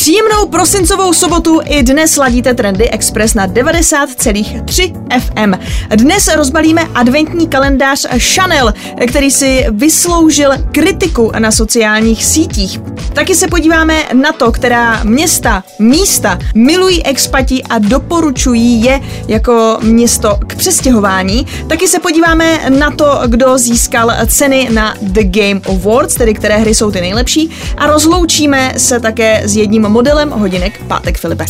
Příjemnou prosincovou sobotu i dnes ladíte Trendy Express na 90,3 FM. Dnes rozbalíme adventní kalendář Chanel, který si vysloužil kritiku na sociálních sítích. Taky se podíváme na to, která města, místa milují expati a doporučují je jako město k přestěhování. Taky se podíváme na to, kdo získal ceny na The Game Awards, tedy které hry jsou ty nejlepší. A rozloučíme se také s jedním modelem hodinek Pátek Filipe.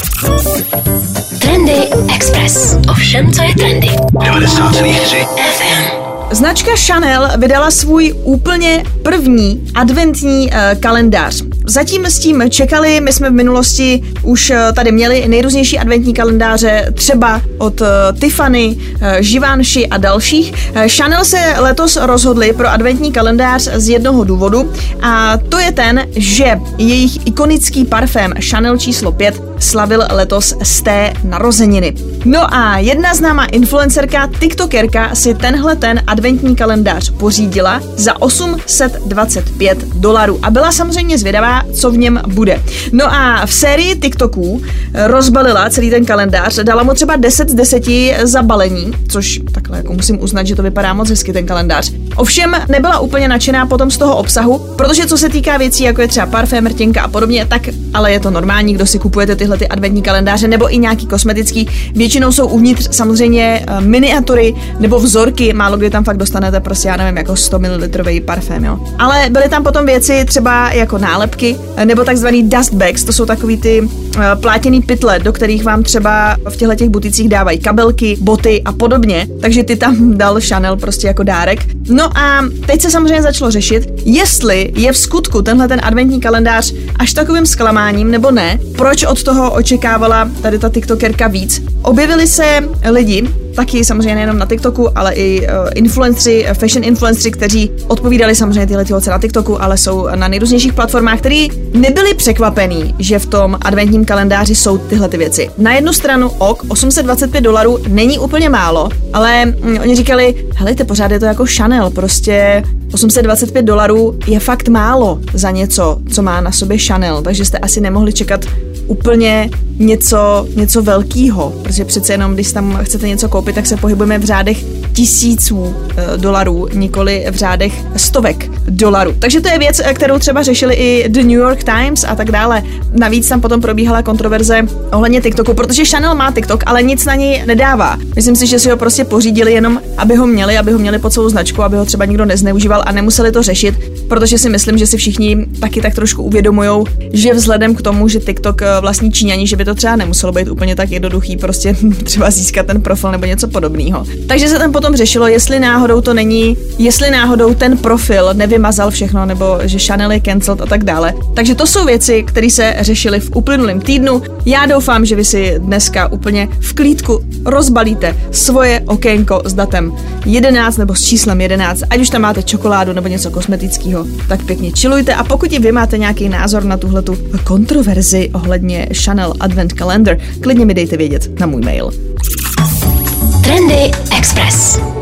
Trendy Express. Ovšem, co je trendy. 90,3 FM. Značka Chanel vydala svůj úplně první adventní uh, kalendář. Zatím s tím čekali, my jsme v minulosti už uh, tady měli nejrůznější adventní kalendáře, třeba od uh, Tiffany, Givenchy a dalších. Chanel se letos rozhodli pro adventní kalendář z jednoho důvodu a to je ten, že jejich ikonický parfém Chanel číslo 5 slavil letos z té narozeniny. No a jedna známá influencerka, tiktokerka si tenhle ten adventní kalendář pořídila za 825 dolarů a byla samozřejmě zvědavá, co v něm bude. No a v sérii TikToků rozbalila celý ten kalendář, dala mu třeba 10 z 10 za balení, což takhle jako musím uznat, že to vypadá moc hezky ten kalendář. Ovšem nebyla úplně nadšená potom z toho obsahu, protože co se týká věcí, jako je třeba parfém, rtěnka a podobně, tak ale je to normální, kdo si kupujete tyhle ty adventní kalendáře nebo i nějaký kosmetický. Většinou jsou uvnitř samozřejmě eh, miniatury nebo vzorky, málo kdy tam fakt dostanete prostě, já nevím, jako 100 ml parfém, jo. Ale byly tam potom věci třeba jako nálepky eh, nebo takzvaný dust bags, to jsou takový ty uh, plátěný pytle, do kterých vám třeba v těchto těch buticích dávají kabelky, boty a podobně, takže ty tam dal Chanel prostě jako dárek. No a teď se samozřejmě začalo řešit, jestli je v skutku tenhle ten adventní kalendář až takovým zklamáním nebo ne, proč od toho očekávala tady ta TikTokerka víc. Objevili se lidi, taky samozřejmě nejenom na TikToku, ale i uh, influenceri, fashion influenceri, kteří odpovídali samozřejmě tyhle ty na TikToku, ale jsou na nejrůznějších platformách, který nebyli překvapení, že v tom adventním kalendáři jsou tyhle ty věci. Na jednu stranu ok, 825 dolarů není úplně málo, ale mm, oni říkali, helejte, pořád je to jako Chanel, prostě 825 dolarů je fakt málo za něco, co má na sobě Chanel, takže jste asi nemohli čekat úplně něco, něco velkého, protože přece jenom, když tam chcete něco koupit, tak se pohybujeme v řádech tisíců e, dolarů, nikoli v řádech stovek dolarů. Takže to je věc, kterou třeba řešili i The New York Times a tak dále. Navíc tam potom probíhala kontroverze ohledně TikToku, protože Chanel má TikTok, ale nic na něj nedává. Myslím si, že si ho prostě pořídili jenom, aby ho měli, aby ho měli pod svou značku, aby ho třeba nikdo nezneužíval a nemuseli to řešit, protože si myslím, že si všichni taky tak trošku uvědomují, že vzhledem k tomu, že TikTok e, vlastní Číňani, že by to třeba nemuselo být úplně tak jednoduchý, prostě třeba získat ten profil nebo něco podobného. Takže se tam potom řešilo, jestli náhodou to není, jestli náhodou ten profil nevymazal všechno, nebo že Chanel je cancelled a tak dále. Takže to jsou věci, které se řešily v uplynulém týdnu. Já doufám, že vy si dneska úplně v klídku rozbalíte svoje okénko s datem 11 nebo s číslem 11, ať už tam máte čokoládu nebo něco kosmetického, tak pěkně chillujte a pokud i vy máte nějaký názor na tuhletu kontroverzi ohledně Chanel Advent Calendar, klidně mi dejte vědět na můj mail. Trendy Express.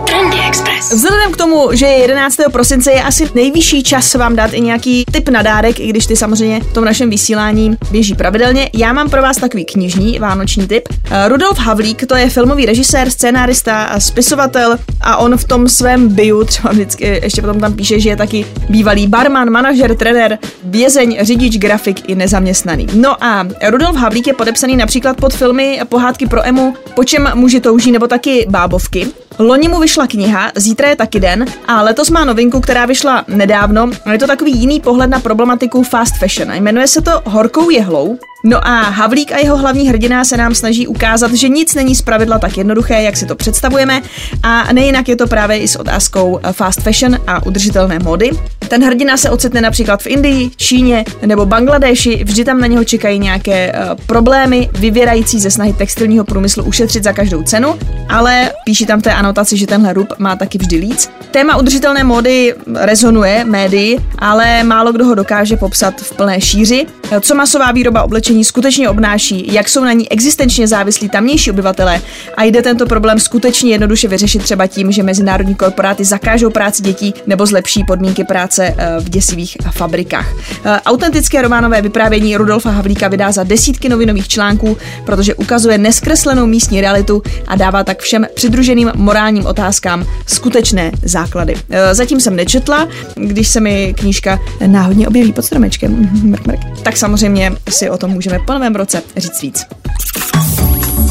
Vzhledem k tomu, že je 11. prosince, je asi nejvyšší čas vám dát i nějaký tip na dárek, i když ty samozřejmě v tom našem vysílání běží pravidelně. Já mám pro vás takový knižní vánoční tip. Eh, Rudolf Havlík, to je filmový režisér, scénárista a spisovatel a on v tom svém bio třeba vždycky ještě potom tam píše, že je taky bývalý barman, manažer, trenér, vězeň, řidič, grafik i nezaměstnaný. No a Rudolf Havlík je podepsaný například pod filmy Pohádky pro Emu, Po čem muži touží nebo taky Bábovky. Loni mu vyšla kniha, zítra je taky den a letos má novinku, která vyšla nedávno. Je to takový jiný pohled na problematiku fast fashion jmenuje se to Horkou jehlou. No a Havlík a jeho hlavní hrdina se nám snaží ukázat, že nic není zpravidla tak jednoduché, jak si to představujeme a nejinak je to právě i s otázkou fast fashion a udržitelné módy. Ten hrdina se ocitne například v Indii, Číně nebo Bangladeši, vždy tam na něho čekají nějaké uh, problémy vyvěrající ze snahy textilního průmyslu ušetřit za každou cenu, ale píší tam v té anotaci, že tenhle rub má taky vždy líc. Téma udržitelné módy rezonuje médii, ale málo kdo ho dokáže popsat v plné šíři. Co masová výroba oblečení skutečně obnáší, jak jsou na ní existenčně závislí tamnější obyvatele a jde tento problém skutečně jednoduše vyřešit třeba tím, že mezinárodní korporáty zakážou práci dětí nebo zlepší podmínky práce eh, v děsivých fabrikách. Eh, autentické románové vyprávění Rudolfa Havlíka vydá za desítky novinových článků, protože ukazuje neskreslenou místní realitu a dává tak všem přidruženým morálním otázkám skutečné základy. Eh, zatím jsem nečetla, když se mi knížka náhodně objeví. Pod stromečkem, mrk, mrk, tak samozřejmě si o tom můžeme po novém roce říct víc.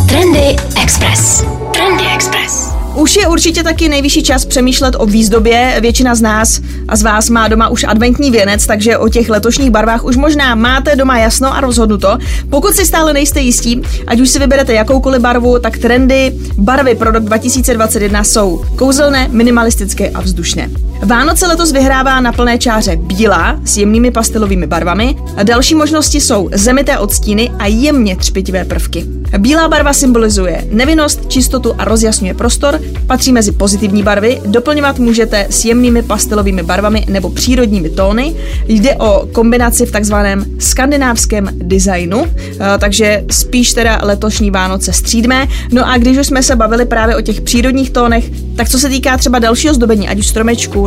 Trendy Express. Trendy Express. Už je určitě taky nejvyšší čas přemýšlet o výzdobě. Většina z nás a z vás má doma už adventní věnec, takže o těch letošních barvách už možná máte doma jasno a rozhodnuto. Pokud si stále nejste jistí, ať už si vyberete jakoukoliv barvu, tak trendy barvy pro rok 2021 jsou kouzelné, minimalistické a vzdušné. Vánoce letos vyhrává na plné čáře bílá s jemnými pastelovými barvami a další možnosti jsou zemité odstíny a jemně třpitivé prvky. Bílá barva symbolizuje nevinnost, čistotu a rozjasňuje prostor, patří mezi pozitivní barvy, doplňovat můžete s jemnými pastelovými barvami nebo přírodními tóny. Jde o kombinaci v takzvaném skandinávském designu, eh, takže spíš teda letošní Vánoce střídme. No a když už jsme se bavili právě o těch přírodních tónech, tak co se týká třeba dalšího zdobení, ať už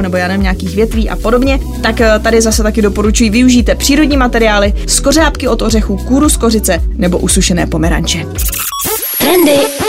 nebo já nevím, nějakých větví a podobně, tak eh, tady zase taky doporučuji využijte přírodní materiály, skořápky od ořechů, kůru z kořice nebo usušené pomeranče. Trendy.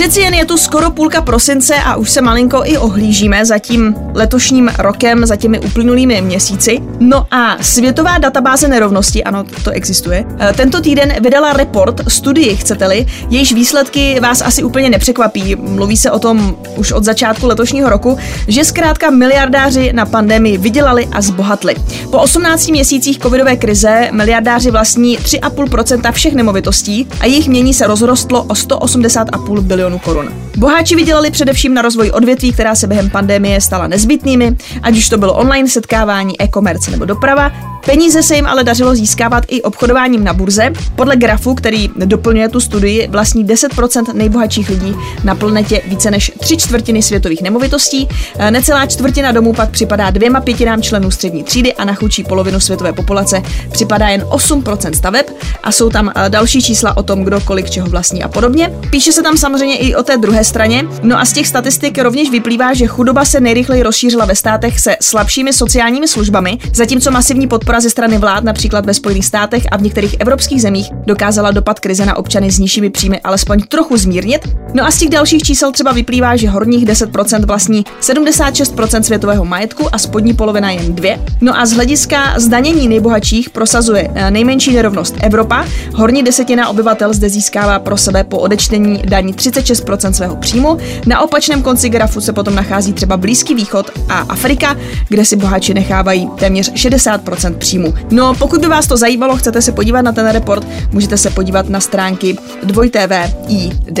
Přeci jen je tu skoro půlka prosince a už se malinko i ohlížíme za tím letošním rokem, za těmi uplynulými měsíci. No a Světová databáze nerovnosti, ano, to existuje, eh, tento týden vydala report, studii chcete-li, jejíž výsledky vás asi úplně nepřekvapí. Mluví se o tom už od začátku letošního roku, že zkrátka miliardáři na pandemii vydělali a zbohatli. Po 18 měsících covidové krize miliardáři vlastní 3,5% všech nemovitostí a jejich mění se rozrostlo o 180,5 bilionů milionů korun. Boháči vydělali především na rozvoj odvětví, která se během pandemie stala nezbytnými, ať už to bylo online setkávání, e-commerce nebo doprava. Peníze se jim ale dařilo získávat i obchodováním na burze. Podle grafu, který doplňuje tu studii, vlastní 10% nejbohatších lidí na planetě více než tři čtvrtiny světových nemovitostí. Necelá čtvrtina domů pak připadá dvěma pětinám členů střední třídy a na chudší polovinu světové populace připadá jen 8% staveb a jsou tam eh, další čísla o tom, kdo kolik čeho vlastní a podobně. Píše se tam samozřejmě i o té druhé straně. No a z těch statistik rovněž vyplývá, že chudoba se nejrychleji rozšířila ve státech se slabšími sociálními službami, zatímco masivní podpora ze strany vlád, například ve Spojených státech a v některých evropských zemích, dokázala dopad krize na občany s nižšími příjmy alespoň trochu zmírnit. No a z těch dalších čísel třeba vyplývá, že horních 10% vlastní 76% světového majetku a spodní polovina jen 2. No a z hlediska zdanění nejbohatších prosazuje eh, nejmenší nerovnost Evropa. Horní desetina obyvatel zde získává pro sebe po odečtení daní 36% svého příjmu. Na opačném konci grafu se potom nachází třeba Blízký východ a Afrika, kde si boháči nechávají téměř 60% příjmu. No, pokud by vás to zajímalo, chcete se podívat na ten report, můžete se podívat na stránky 2TV.id.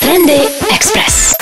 Trendy Express.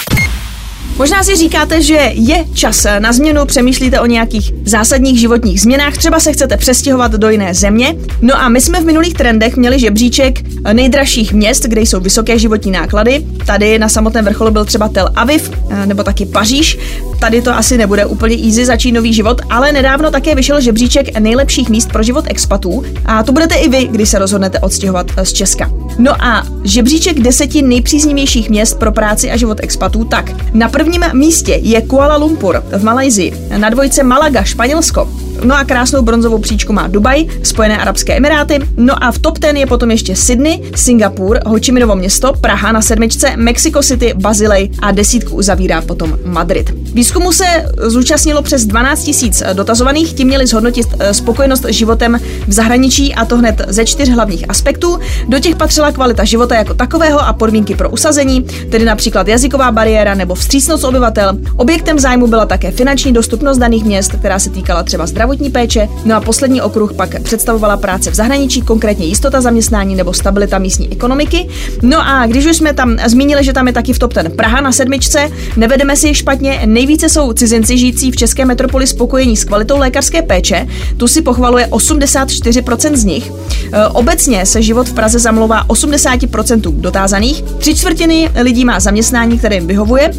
Možná si říkáte, že je čas na změnu, přemýšlíte o nějakých zásadních životních změnách, třeba se chcete přestěhovat do jiné země. No a my jsme v minulých trendech měli žebříček nejdražších měst, kde jsou vysoké životní náklady. Tady na samotném vrcholu byl třeba Tel Aviv eh, nebo taky Paříž. Tady to asi nebude úplně easy začít nový život, ale nedávno také vyšel žebříček nejlepších míst pro život expatů a to budete i vy, když se rozhodnete odstěhovat eh, z Česka. No a žebříček deseti nejpříznivějších měst pro práci a život expatů, tak na prvním místě je Kuala Lumpur v Malajzii, na dvojce Malaga, Španělsko, No a krásnou bronzovou příčku má Dubaj, Spojené arabské emiráty. No a v top 10 je potom ještě Sydney, Singapur, Ho Chi Minhovo město, Praha na sedmičce, Mexico City, Bazilej a desítku uzavírá potom Madrid. Výzkumu se zúčastnilo přes 12 tisíc dotazovaných, ti měli zhodnotit eh, spokojenost životem v zahraničí a to hned ze čtyř hlavních aspektů. Do těch patřila kvalita života jako takového a podmínky pro usazení, tedy například jazyková bariéra nebo vstřícnost obyvatel. Objektem zájmu byla také finanční dostupnost daných měst, která se týkala třeba zdravotní péče. No a poslední okruh pak představovala práce v zahraničí, konkrétně jistota zaměstnání nebo stabilita místní ekonomiky. No a když už jsme tam zmínili, že tam je taky v top ten Praha na sedmičce, nevedeme si špatně, nejvíce jsou cizinci žijící v české metropoli spokojení s kvalitou lékařské péče, tu si pochvaluje 84% z nich. E, obecně se život v Praze zamlouvá 80% dotázaných, tři čtvrtiny lidí má zaměstnání, které jim vyhovuje,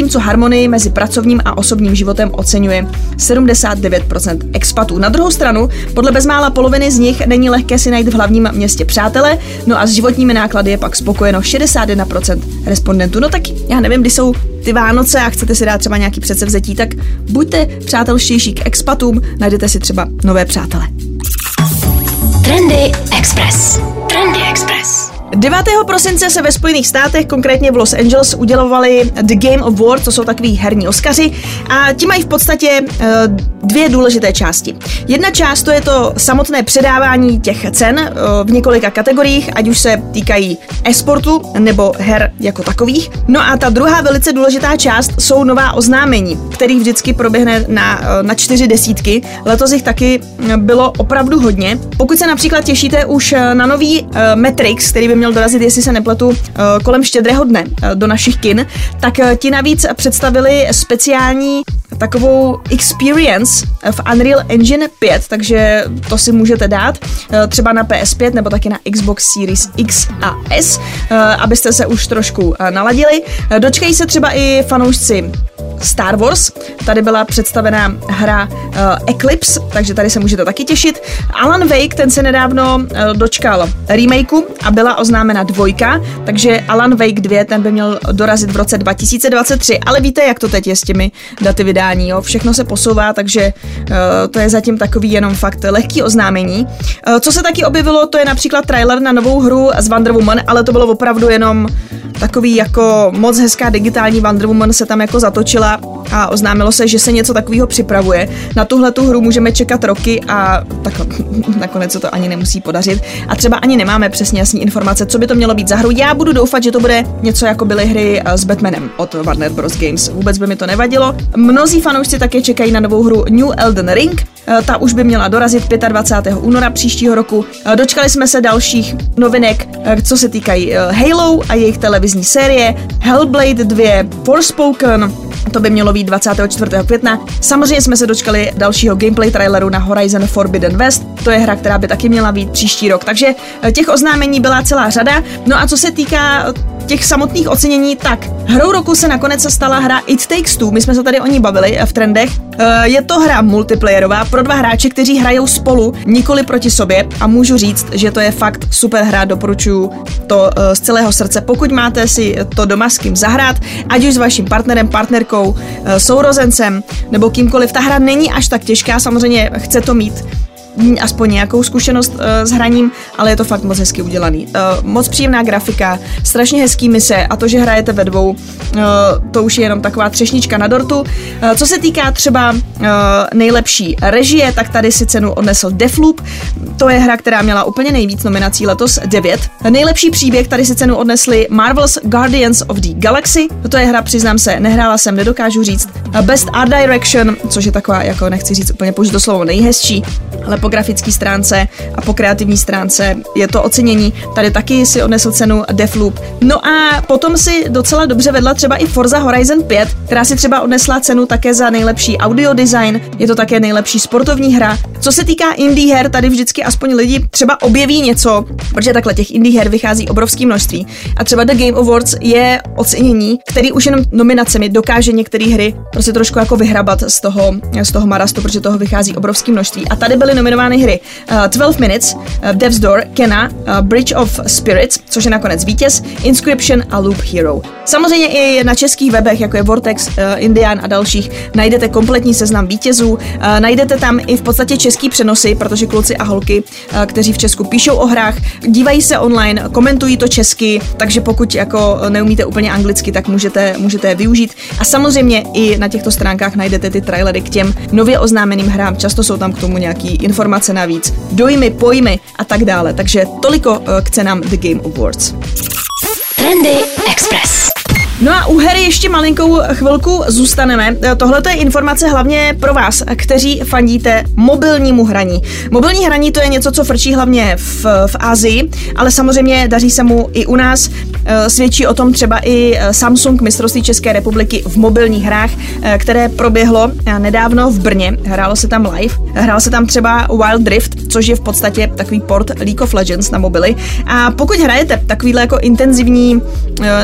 zatímco harmonii mezi pracovním a osobním životem oceňuje 79% expatů. Na druhou stranu, podle bezmála poloviny z nich není lehké si najít v hlavním městě přátele, no a s životními náklady je pak spokojeno 61% respondentů. No tak já nevím, kdy jsou ty Vánoce a chcete si dát třeba nějaký předsevzetí, tak buďte přátelštější k expatům, najdete si třeba nové přátele. Trendy Express. Trendy Express. 9. prosince se ve Spojených státech, konkrétně v Los Angeles, udělovali The Game Award, to jsou takový herní Oscaři, a ti mají v podstatě uh, dvě důležité části. Jedna část to je to samotné předávání těch cen uh, v několika kategoriích, ať už se týkají e-sportu nebo her jako takových. No a ta druhá velice důležitá část jsou nová oznámení, kterých vždycky proběhne na, uh, na čtyři desítky. Letos jich taky bylo opravdu hodně. Pokud se například těšíte už na nový Matrix, který by měl dorazit, jestli se nepletu, eh, kolem štědrého dne eh, do našich kin, tak eh, ti navíc představili speciální takovou experience v Unreal Engine 5, takže to si můžete dát třeba na PS5 nebo taky na Xbox Series X a S, abyste se už trošku naladili. Dočkají se třeba i fanoušci Star Wars. Tady byla představená hra Eclipse, takže tady se můžete taky těšit. Alan Wake, ten se nedávno dočkal remakeu a byla oznámena dvojka, takže Alan Wake 2, ten by měl dorazit v roce 2023, ale víte, jak to teď je s těmi daty vydání, jo? všechno se posouvá, takže uh, to je zatím takový jenom fakt lehký oznámení. Uh, co se taky objevilo, to je například trailer na novou hru z Wonder Woman, ale to bylo opravdu jenom takový jako moc hezká digitální Wonder Woman se tam jako zatočila a oznámilo se, že se něco takového připravuje. Na tuhle tu hru můžeme čekat roky a tak nakonec se to ani nemusí podařit. A třeba ani nemáme přesně jasní informace, co by to mělo být za hru. Já budu doufat, že to bude něco jako byly hry eh, s Batmanem od Warner Bros. Games. Vůbec by mi to nevadilo. Mnozí fanoušci také čekají na novou hru New Elden Ring. Eh, ta už by měla dorazit 25. února příštího roku. Eh, dočkali jsme se dalších novinek, co se týkají Halo a jejich televizní série, Hellblade 2, Forspoken, to by mělo být 24. května. Samozřejmě jsme se dočkali dalšího gameplay traileru na Horizon Forbidden West. To je hra, která by taky měla být příští rok. Takže eh, těch oznámení byla celá řada. No a co se týká těch samotných ocenění, tak hrou roku se nakonec stala hra It Takes Two. My jsme se tady o ní bavili v trendech. Eh, je to hra multiplayerová pro dva hráče, kteří hrajou spolu, nikoli proti sobě a můžu říct, že to je fakt super hra, doporučuju to eh, z celého srdce. Pokud máte si to doma s kým zahrát, ať už s vaším partnerem, partnerkou, eh, sourozencem nebo kýmkoliv, ta hra není až tak těžká, samozřejmě chce to mít aspoň nějakou zkušenost uh, s hraním, ale je to fakt moc hezky udělaný. Uh, moc příjemná grafika, strašně hezký mise a to, že hrajete ve dvou, uh, to už je jenom taková třešnička na dortu. Uh, co se týká třeba uh, nejlepší režie, tak tady si cenu odnesl Defloop. To je hra, která měla úplně nejvíc nominací letos, 9. Nejlepší příběh tady si cenu odnesli Marvel's Guardians of the Galaxy. To je hra, přiznám se, nehrála jsem, nedokážu říct. Best Art Direction, což je taková, jako nechci říct úplně použít to slovo nejhezčí, ale po grafické stránce a po kreativní stránce je to ocenění. Tady taky si odnesl cenu Defloop. No a potom si docela dobře vedla třeba i Forza Horizon 5, která si třeba odnesla cenu také za nejlepší audio design, je to také nejlepší sportovní hra. Co se týká indie her, tady vždycky aspoň lidi třeba objeví něco, protože takhle těch indie her vychází obrovské množství. A třeba The Game Awards je ocenění, který už jenom nominacemi dokáže některé hry prostě trošku jako vyhrabat z toho, z toho marastu, protože toho vychází obrovské množství. A tady byly nominovány nominovány hry uh, 12 Minutes, uh, Death's Door, Kena, uh, Bridge of Spirits, což je nakonec vítěz, Inscription a Loop Hero. Samozřejmě i na českých webech, jako je Vortex, uh, Indian a dalších, najdete kompletní seznam vítězů, uh, najdete tam i v podstatě český přenosy, protože kluci a holky, uh, kteří v Česku píšou o hrách, dívají se online, komentují to česky, takže pokud jako neumíte úplně anglicky, tak můžete, můžete je využít. A samozřejmě i na těchto stránkách najdete ty trailery k těm nově oznámeným hrám. Často jsou tam k tomu nějaký informace informace navíc, dojmy, pojmy a tak dále. Takže toliko eh, k cenám The Game Awards. Trendy Express. No a u hery ještě malinkou chvilku zůstaneme. Tohle je informace hlavně pro vás, kteří fandíte mobilnímu hraní. Mobilní hraní to je něco, co frčí hlavně v, v Asii, ale samozřejmě daří se mu i u nás. Eh, svědčí o tom třeba i eh, Samsung mistrovství České republiky v mobilních hrách, eh, které proběhlo nedávno v Brně. Hrálo se tam live. Hrál se tam třeba Wild Drift, což je v podstatě takový port League of Legends na mobily. A pokud hrajete takovýhle jako intenzivní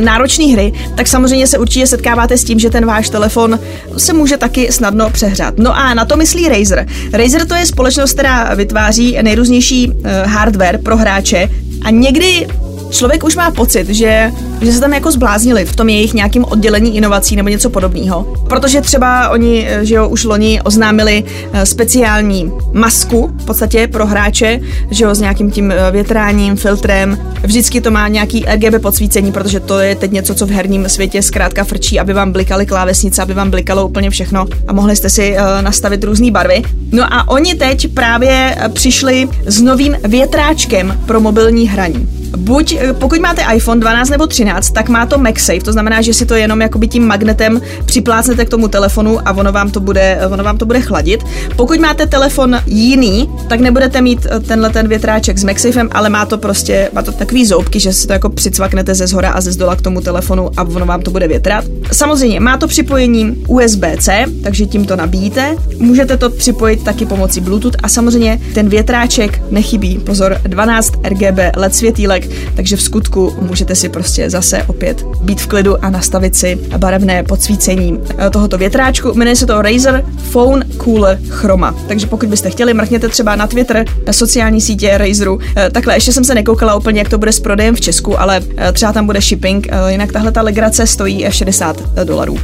náročné hry, tak tak samozřejmě se určitě setkáváte s tím, že ten váš telefon se může taky snadno přehrát. No a na to myslí Razer. Razer to je společnost, která vytváří nejrůznější uh, hardware pro hráče a někdy člověk už má pocit, že, že se tam jako zbláznili v tom jejich nějakým oddělení inovací nebo něco podobného. Protože třeba oni, že jo, už loni oznámili eh, speciální masku v podstatě pro hráče, že jo, s nějakým tím eh, větráním, filtrem. Vždycky to má nějaký RGB podsvícení, protože to je teď něco, co v herním světě zkrátka frčí, aby vám blikaly klávesnice, aby vám blikalo úplně všechno a mohli jste si nastavit různé barvy. No a oni teď právě přišli s novým větráčkem pro mobilní hraní. Buď, eh, pokud máte iPhone 12 nebo 13, tak má to MagSafe, to znamená, že si to jenom jakoby tím magnetem připlácnete k tomu telefonu a ono vám to bude, ono vám to bude chladit. Pokud máte telefon jiný, tak nebudete mít eh, tenhle ten větráček s MagSafem, ale má to prostě, má to takový zoubky, že si to jako přicvaknete ze zhora a ze zdola k tomu telefonu a ono vám to bude větrat. Samozřejmě má to připojení USB-C, takže tím to nabíjíte. Můžete to připojit taky pomocí Bluetooth a samozřejmě ten větráček nechybí. Pozor, 12 RGB LED světýlek takže v skutku můžete si prostě zase opět být v klidu a nastavit si barevné podsvícení eh, tohoto větráčku. Jmenuje se to Razer Phone Cooler Chroma. Takže pokud byste chtěli, mrkněte třeba na Twitter, na sociální sítě Razeru. Eh, takhle ještě jsem se nekoukala úplně, jak to bude s prodejem v Česku, ale eh, třeba tam bude shipping. Jinak tahle ta legrace stojí 60 dolarů.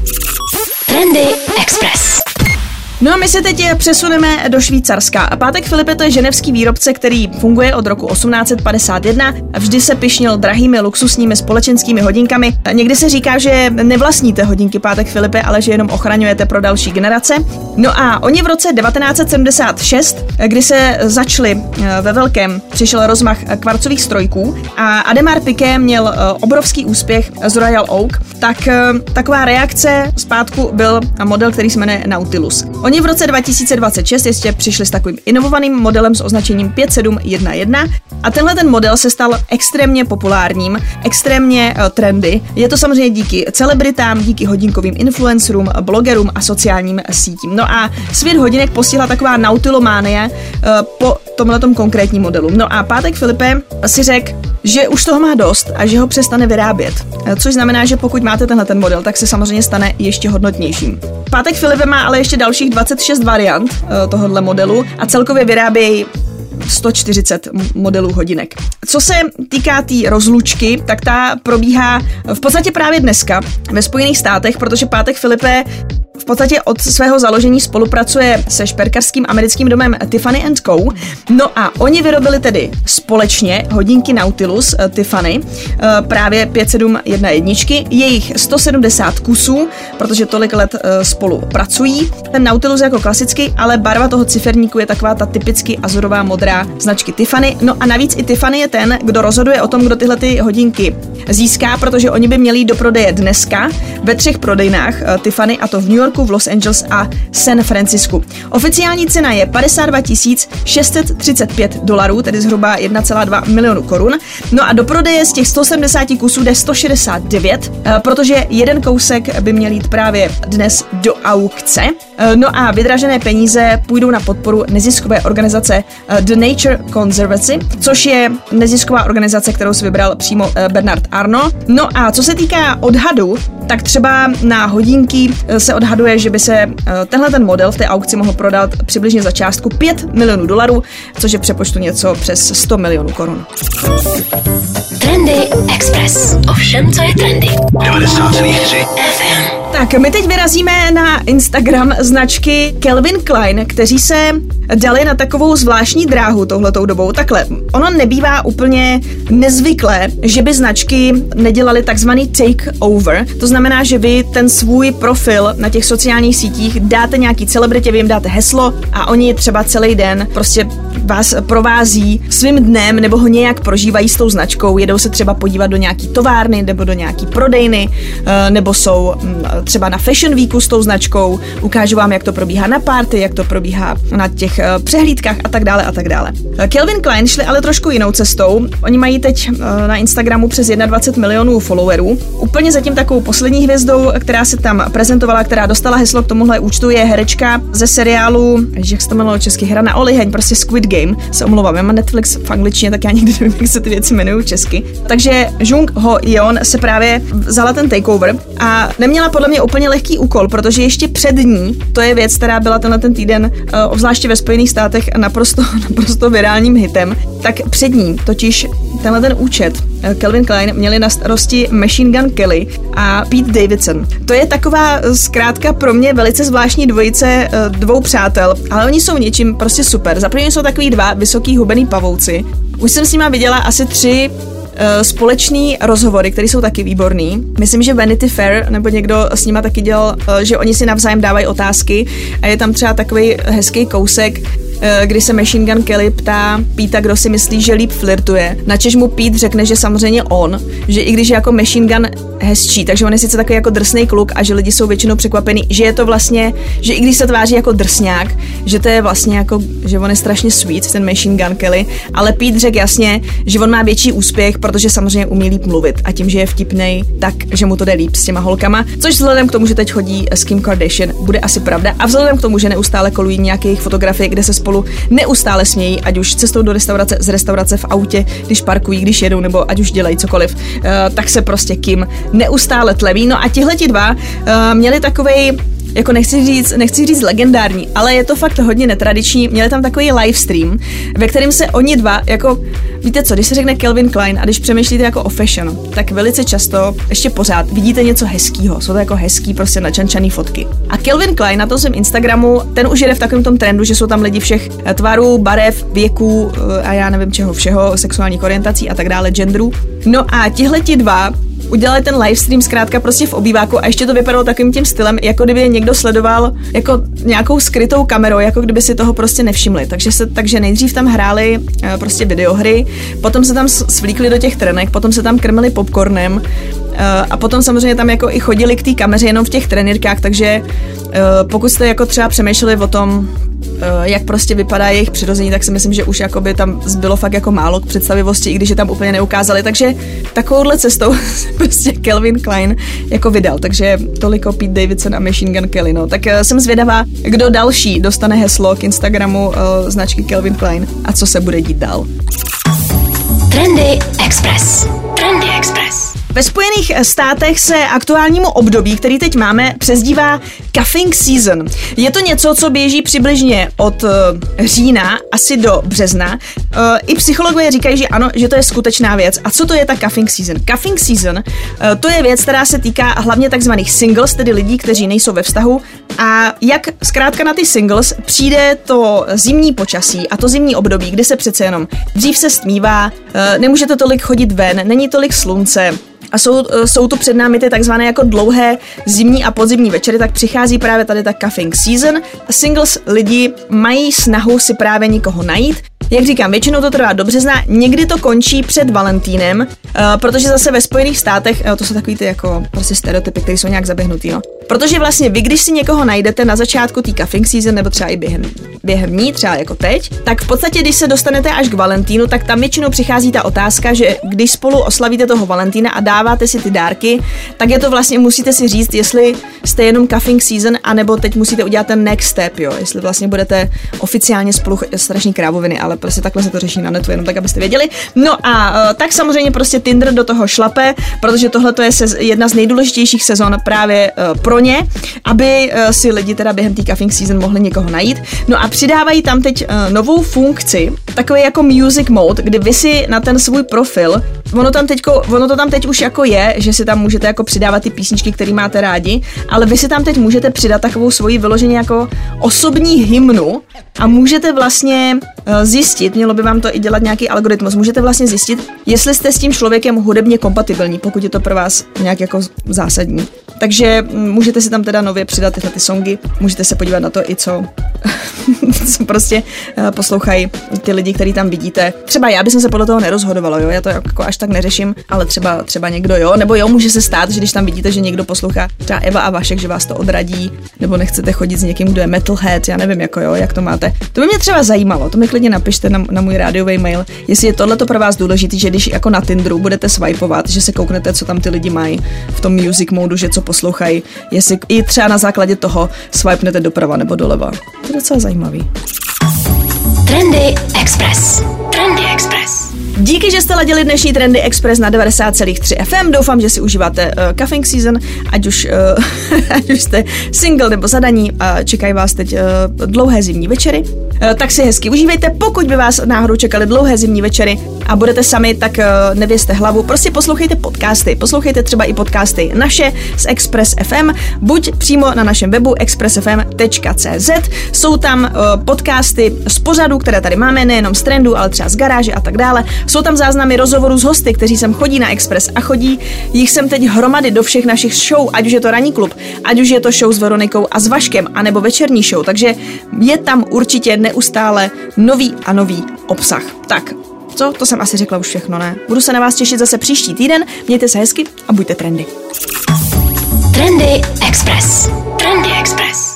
Trendy Express. No a my se teď přesuneme do Švýcarska. Pátek Filipe to je ženevský výrobce, který funguje od roku 1851 a vždy se pišnil drahými luxusními společenskými hodinkami. Někdy se říká, že nevlastníte hodinky Pátek Filipe, ale že jenom ochraňujete pro další generace. No a oni v roce 1976, kdy se začali eh, ve velkém, přišel rozmach kvarcových strojků a Ademar Piqué měl eh, obrovský úspěch z Royal Oak, tak eh, taková reakce zpátku byl model, který se jmenuje Nautilus. Oni v roce 2026 ještě přišli s takovým inovovaným modelem s označením 5711 a tenhle ten model se stal extrémně populárním, extrémně uh, trendy. Je to samozřejmě díky celebritám, díky hodinkovým influencerům, blogerům a sociálním sítím. No a svět hodinek postihla taková nautilománie uh, po tomhle konkrétním modelu. No a Pátek Filipe si řekl, že už toho má dost a že ho přestane vyrábět. Uh, což znamená, že pokud máte tenhle ten model, tak se samozřejmě stane ještě hodnotnějším. Pátek Filipe má ale ještě dalších 26 variant uh, tohohle modelu a celkově vyrábějí 140 modelů hodinek. Co se týká té tý rozlučky, tak ta probíhá v podstatě právě dneska ve Spojených státech, protože pátek Filipe v podstatě od svého založení spolupracuje se šperkarským americkým domem Tiffany Co. No a oni vyrobili tedy společně hodinky Nautilus uh, Tiffany, uh, právě 5711, jejich 170 kusů, protože tolik let uh, spolu pracují. Ten Nautilus jako klasický, ale barva toho ciferníku je taková ta typicky azurová modrá značky Tiffany. No a navíc i Tiffany je ten, kdo rozhoduje o tom, kdo tyhle ty hodinky získá, protože oni by měli do prodeje dneska ve třech prodejnách Tiffany a to v New York Yorku, v Los Angeles a San Francisku. Oficiální cena je 52 635 dolarů, tedy zhruba 1,2 milionu korun. No a do prodeje z těch 170 kusů jde 169, eh, protože jeden kousek by měl jít právě dnes do aukce. Eh, no a vydražené peníze půjdou na podporu neziskové organizace eh, The Nature Conservancy, což je nezisková organizace, kterou si vybral přímo Bernard Arno. No a co se týká odhadu, tak třeba na hodinky se odhaduje, že by se tenhle ten model v té aukci mohl prodat přibližně za částku 5 milionů dolarů, což je přepočtu něco přes 100 milionů korun. Trendy Express. Ovšem, co je trendy. 90,3 FM. Tak, my teď vyrazíme na Instagram značky Kelvin Klein, kteří se dali na takovou zvláštní dráhu touhletou dobou. Takhle, ono nebývá úplně nezvyklé, že by značky nedělali takzvaný take over. To znamená, že vy ten svůj profil na těch sociálních sítích dáte nějaký celebritě, vy jim dáte heslo a oni třeba celý den prostě vás provází svým dnem nebo ho nějak prožívají s tou značkou, jedou se třeba podívat do nějaký továrny nebo do nějaký prodejny, eh, nebo jsou mm, třeba na Fashion Weeku s tou značkou, ukážu vám, jak to probíhá na party, jak to probíhá na těch eh, přehlídkách a tak dále a tak dále. Eh, Kelvin Klein šli ale trošku jinou cestou. Oni mají teď na Instagramu přes 21 milionů followerů. Úplně zatím takovou poslední hvězdou, která se tam prezentovala, která dostala heslo k tomuhle účtu, je herečka ze seriálu, jak se to jmenovalo česky, Hra na oliheň, prostě Squid Squid Game, se omlouvám, já mám Netflix v angličtině, tak já nikdy nevím, jak se ty věci jmenují česky. Takže Jung Ho Yeon se právě vzala ten takeover a neměla podle mě úplně lehký úkol, protože ještě před ní, to je věc, která byla tenhle ten týden, uh, obzvláště ve Spojených státech, naprosto, naprosto virálním hitem, tak před ní totiž tenhle ten účet Calvin Klein měli na starosti Machine Gun Kelly a Pete Davidson. To je taková uh, zkrátka pro mě velice zvláštní dvojice uh, dvou přátel, ale oni jsou něčím prostě super. Za jsou takový dva vysoký hubený pavouci. Už jsem s nima viděla asi tři společný rozhovory, které jsou taky výborný. Myslím, že Vanity Fair nebo někdo s nima taky dělal, že oni si navzájem dávají otázky a je tam třeba takový hezký kousek, Eh, kdy se Machine Gun Kelly ptá Píta, kdo si myslí, že líp flirtuje. Načež mu Pete řekne, že samozřejmě on, že i když je jako Machine Gun hezčí, takže on je sice takový jako drsný kluk a že lidi jsou většinou překvapení, že je to vlastně, že i když se tváří jako drsňák, že to je vlastně jako, že on je strašně sweet, ten Machine Gun Kelly, ale Pete řekl jasně, že on má větší úspěch, protože samozřejmě umí líp mluvit. A tím, že je vtipnej, tak, že mu to jde líp s těma holkama, což vzhledem k tomu, že teď chodí s Kim Kardashian, bude asi pravda. A vzhledem k tomu, že neustále kolují nějaké jejich fotografie, kde se spolu spolu neustále smějí, ať už cestou do restaurace, z restaurace v autě, když parkují, když jedou, nebo ať už dělají cokoliv, uh, tak se prostě Kim neustále tleví. No a tihle ti dva uh, měli takovej jako nechci říct, nechci říct legendární, ale je to fakt hodně netradiční. Měli tam takový live stream, ve kterém se oni dva, jako, víte co, když se řekne Kelvin Klein a když přemýšlíte jako o fashion, tak velice často, ještě pořád, vidíte něco hezkého. Jsou to jako hezký, prostě načančaný fotky. A Kelvin Klein na tom svém Instagramu, ten už jede v takovém tom trendu, že jsou tam lidi všech tvarů, barev, věků eh, a já nevím čeho všeho, sexuálních orientací a tak dále, genderů. No a tihle ti dva udělali ten livestream zkrátka prostě v obýváku a ještě to vypadalo takovým tím stylem, jako kdyby někdo sledoval jako nějakou skrytou kamerou, jako kdyby si toho prostě nevšimli. Takže, se, takže nejdřív tam hráli uh, prostě videohry, potom se tam svlíkli do těch trenek, potom se tam krmili popcornem, uh, a potom samozřejmě tam jako i chodili k té kameře jenom v těch trenírkách, takže uh, pokud jste jako třeba přemýšleli o tom, Eh, jak prostě vypadá jejich přirození, tak si myslím, že už jakoby tam zbylo fakt jako málo k představivosti, i když je tam úplně neukázali. Takže takovouhle cestou prostě Kelvin Klein jako vydal. Takže toliko Pete Davidson a Machine Gun Kelly. No. Tak eh, jsem zvědavá, kdo další dostane heslo k Instagramu uh, značky Kelvin Klein a co se bude dít dál. Trendy Express. Trendy Express. Ve Spojených státech se aktuálnímu období, který teď máme, přezdívá cuffing season. Je to něco, co běží přibližně od uh, října asi do března. Uh, I psychologové říkají, že ano, že to je skutečná věc. A co to je ta cuffing season? Cuffing season uh, to je věc, která se týká hlavně takzvaných singles, tedy lidí, kteří nejsou ve vztahu. A jak zkrátka na ty singles přijde to zimní počasí a to zimní období, kdy se přece jenom dřív se stmívá, nemůžete tolik chodit ven, není tolik slunce, a jsou, eh, jsou tu před námi ty takzvané jako dlouhé zimní a podzimní večery, tak přichází právě tady ta cuffing season. Singles lidi mají snahu si právě nikoho najít, jak říkám, většinou to trvá do března, někdy to končí před Valentínem, uh, protože zase ve Spojených státech, uh, to jsou takový ty jako prostě stereotypy, které jsou nějak zaběhnutý, no. Protože vlastně vy, když si někoho najdete na začátku té cuffing season, nebo třeba i během, během ní, třeba jako teď, tak v podstatě, když se dostanete až k Valentínu, tak tam většinou přichází ta otázka, že když spolu oslavíte toho Valentína a dáváte si ty dárky, tak je to vlastně, musíte si říct, jestli jste jenom cuffing season, anebo teď musíte udělat ten next step, jo, jestli vlastně budete oficiálně spolu strašný krávoviny, ale prostě takhle se to řeší na netu, jenom tak, abyste věděli. No a uh, tak samozřejmě prostě Tinder do toho šlape, protože tohle je jedna z nejdůležitějších sezon právě uh, pro ně, aby uh, si lidi teda během té cuffing season mohli někoho najít. No a přidávají tam teď novou funkci, takový jako music mode, kdy vy si na ten svůj profil, ono, tam teďko, ono to tam teď už jako je, že si tam můžete jako přidávat ty písničky, které máte rádi, ale vy si tam teď můžete přidat takovou svoji vyloženě jako osobní hymnu a můžete vlastně uh, zjistit, mělo by vám to i dělat nějaký algoritmus, můžete vlastně zjistit, jestli jste s tím člověkem hudebně kompatibilní, pokud je to pro vás nějak jako zásadní. Takže mm, můžete si tam teda nově přidat tyhle ty songy, můžete se podívat na to i co, co prostě uh, poslouchají ty lidi, který tam vidíte. Třeba já bych se podle toho nerozhodovala, jo, já to jako až tak neřeším, ale třeba, třeba někdo jo, nebo jo, může se stát, že když tam vidíte, že někdo poslouchá třeba Eva a Vašek, že vás to odradí, nebo nechcete chodit s někým, kdo je metalhead, já nevím, jako jo, jak to máte. To by mě třeba zajímalo, to mi klidně napište na, na můj rádiový mail, jestli je tohle pro vás důležité, že když jako na Tinderu budete swipeovat, že se kouknete, co tam ty lidi mají v tom music modu, že co poslouchají, jestli i třeba na základě toho swipenete doprava nebo doleva. To je docela zajímavý. Trendy Express. Trendy Express. Díky, že jste ladili dnešní Trendy Express na 90,3 FM. Doufám, že si užíváte uh, cuffing season, ať už, uh, ať už jste single nebo zadaní. Uh, čekají vás teď uh, dlouhé zimní večery. Uh, tak si hezky užívejte. Pokud by vás náhodou čekali dlouhé zimní večery a budete sami, tak uh, nevěste hlavu. Prostě poslouchejte podcasty. Poslouchejte třeba i podcasty naše z Express FM, buď přímo na našem webu expressfm.cz. Jsou tam uh, podcasty z pořadu, které tady máme, nejenom z trendu, ale třeba z garáže a tak dále. Jsou tam záznamy rozhovorů s hosty, kteří sem chodí na Express a chodí jich sem teď hromady do všech našich show, ať už je to ranní klub, ať už je to show s Veronikou a s Vaškem, anebo večerní show. Takže je tam určitě neustále nový a nový obsah. Tak, co? To jsem asi řekla už všechno, ne? Budu se na vás těšit zase příští týden. Mějte se hezky a buďte trendy. Trendy Express. Trendy Express.